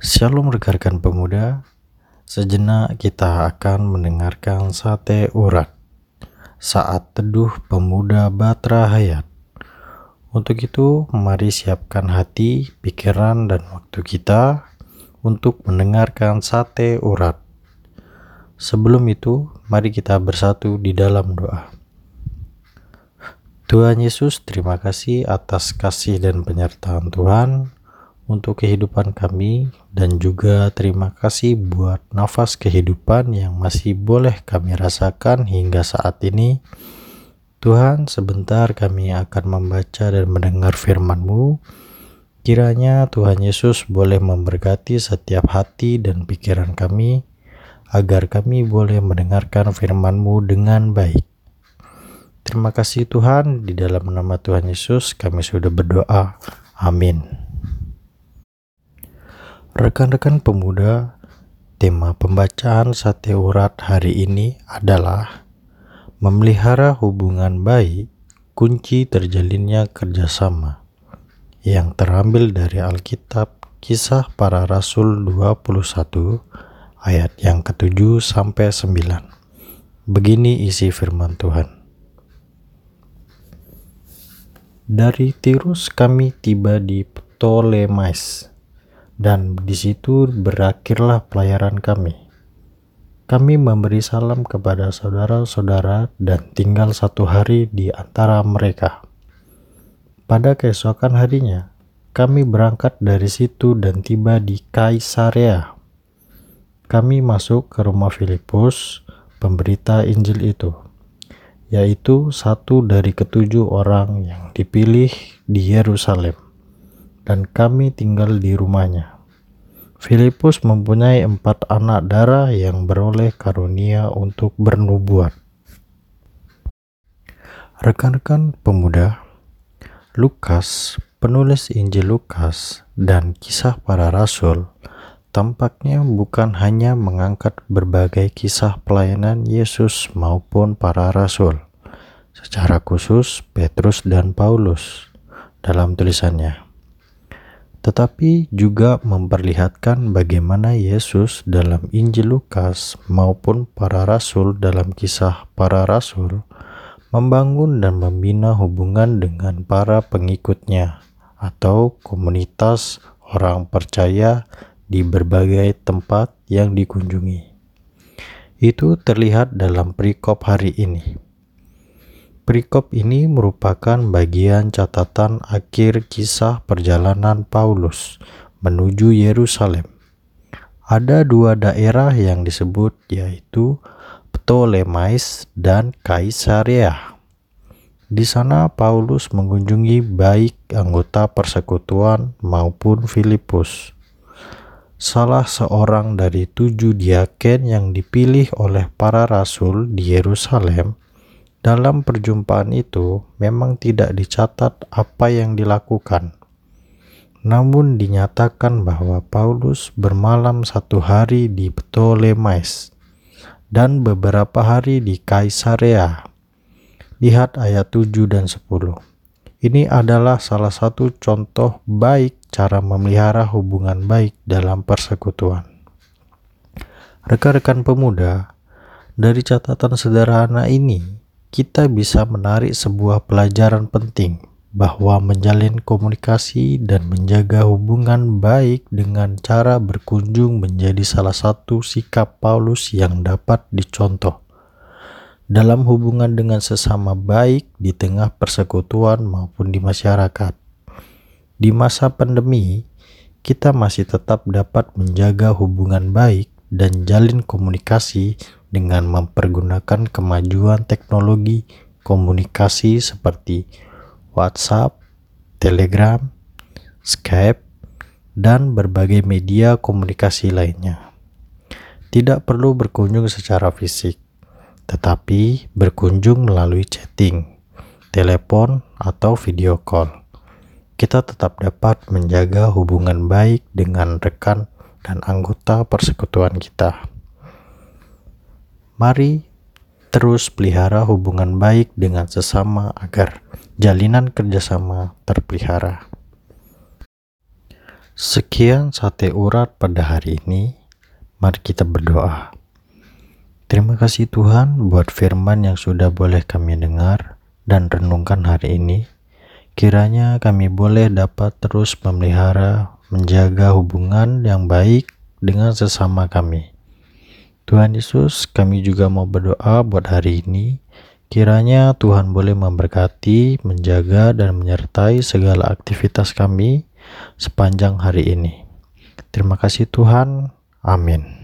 Shalom rekan pemuda Sejenak kita akan mendengarkan sate urat Saat teduh pemuda Batra Hayat. Untuk itu mari siapkan hati, pikiran, dan waktu kita Untuk mendengarkan sate urat. Sebelum itu mari kita bersatu di dalam doa. Tuhan Yesus terima kasih atas kasih dan penyertaan Tuhan untuk kehidupan kami dan juga terima kasih buat nafas kehidupan yang masih boleh kami rasakan hingga saat ini. Tuhan, sebentar kami akan membaca dan mendengar firman-Mu. Kiranya Tuhan Yesus boleh memberkati setiap hati dan pikiran kami, agar kami boleh mendengarkan firman-Mu dengan baik. Terima kasih Tuhan, di dalam nama Tuhan Yesus kami sudah berdoa. Amin. Rekan-rekan pemuda, tema pembacaan sate urat hari ini adalah memelihara hubungan baik, kunci terjalinnya kerjasama yang terambil dari Alkitab Kisah Para Rasul 21 ayat yang ketujuh sampai 9. Begini isi firman Tuhan. Dari Tirus kami tiba di Ptolemais dan di situ berakhirlah pelayaran kami. Kami memberi salam kepada saudara-saudara dan tinggal satu hari di antara mereka. Pada keesokan harinya, kami berangkat dari situ dan tiba di Kaisarea. Kami masuk ke rumah Filipus, pemberita Injil itu, yaitu satu dari ketujuh orang yang dipilih di Yerusalem dan kami tinggal di rumahnya. Filipus mempunyai empat anak darah yang beroleh karunia untuk bernubuat. Rekan-rekan pemuda, Lukas, penulis Injil Lukas, dan kisah para rasul tampaknya bukan hanya mengangkat berbagai kisah pelayanan Yesus maupun para rasul, secara khusus Petrus dan Paulus dalam tulisannya tetapi juga memperlihatkan bagaimana Yesus dalam Injil Lukas maupun para rasul dalam kisah para rasul membangun dan membina hubungan dengan para pengikutnya atau komunitas orang percaya di berbagai tempat yang dikunjungi. Itu terlihat dalam perikop hari ini. Perikop ini merupakan bagian catatan akhir kisah perjalanan Paulus menuju Yerusalem. Ada dua daerah yang disebut yaitu Ptolemais dan Kaisarea. Di sana Paulus mengunjungi baik anggota persekutuan maupun Filipus. Salah seorang dari tujuh diaken yang dipilih oleh para rasul di Yerusalem dalam perjumpaan itu memang tidak dicatat apa yang dilakukan, namun dinyatakan bahwa Paulus bermalam satu hari di Ptolemais dan beberapa hari di Kaisarea. Lihat ayat 7 dan 10. Ini adalah salah satu contoh baik cara memelihara hubungan baik dalam persekutuan. Rekan-rekan pemuda, dari catatan sederhana ini, kita bisa menarik sebuah pelajaran penting bahwa menjalin komunikasi dan menjaga hubungan baik dengan cara berkunjung menjadi salah satu sikap Paulus yang dapat dicontoh dalam hubungan dengan sesama baik di tengah persekutuan maupun di masyarakat. Di masa pandemi, kita masih tetap dapat menjaga hubungan baik dan jalin komunikasi dengan mempergunakan kemajuan teknologi komunikasi seperti WhatsApp, Telegram, Skype, dan berbagai media komunikasi lainnya. Tidak perlu berkunjung secara fisik, tetapi berkunjung melalui chatting, telepon, atau video call. Kita tetap dapat menjaga hubungan baik dengan rekan dan anggota persekutuan kita. Mari terus pelihara hubungan baik dengan sesama agar jalinan kerjasama terpelihara. Sekian sate urat pada hari ini. Mari kita berdoa. Terima kasih Tuhan buat firman yang sudah boleh kami dengar dan renungkan hari ini. Kiranya kami boleh dapat terus memelihara, menjaga hubungan yang baik dengan sesama kami. Tuhan Yesus, kami juga mau berdoa buat hari ini. Kiranya Tuhan boleh memberkati, menjaga, dan menyertai segala aktivitas kami sepanjang hari ini. Terima kasih Tuhan. Amin.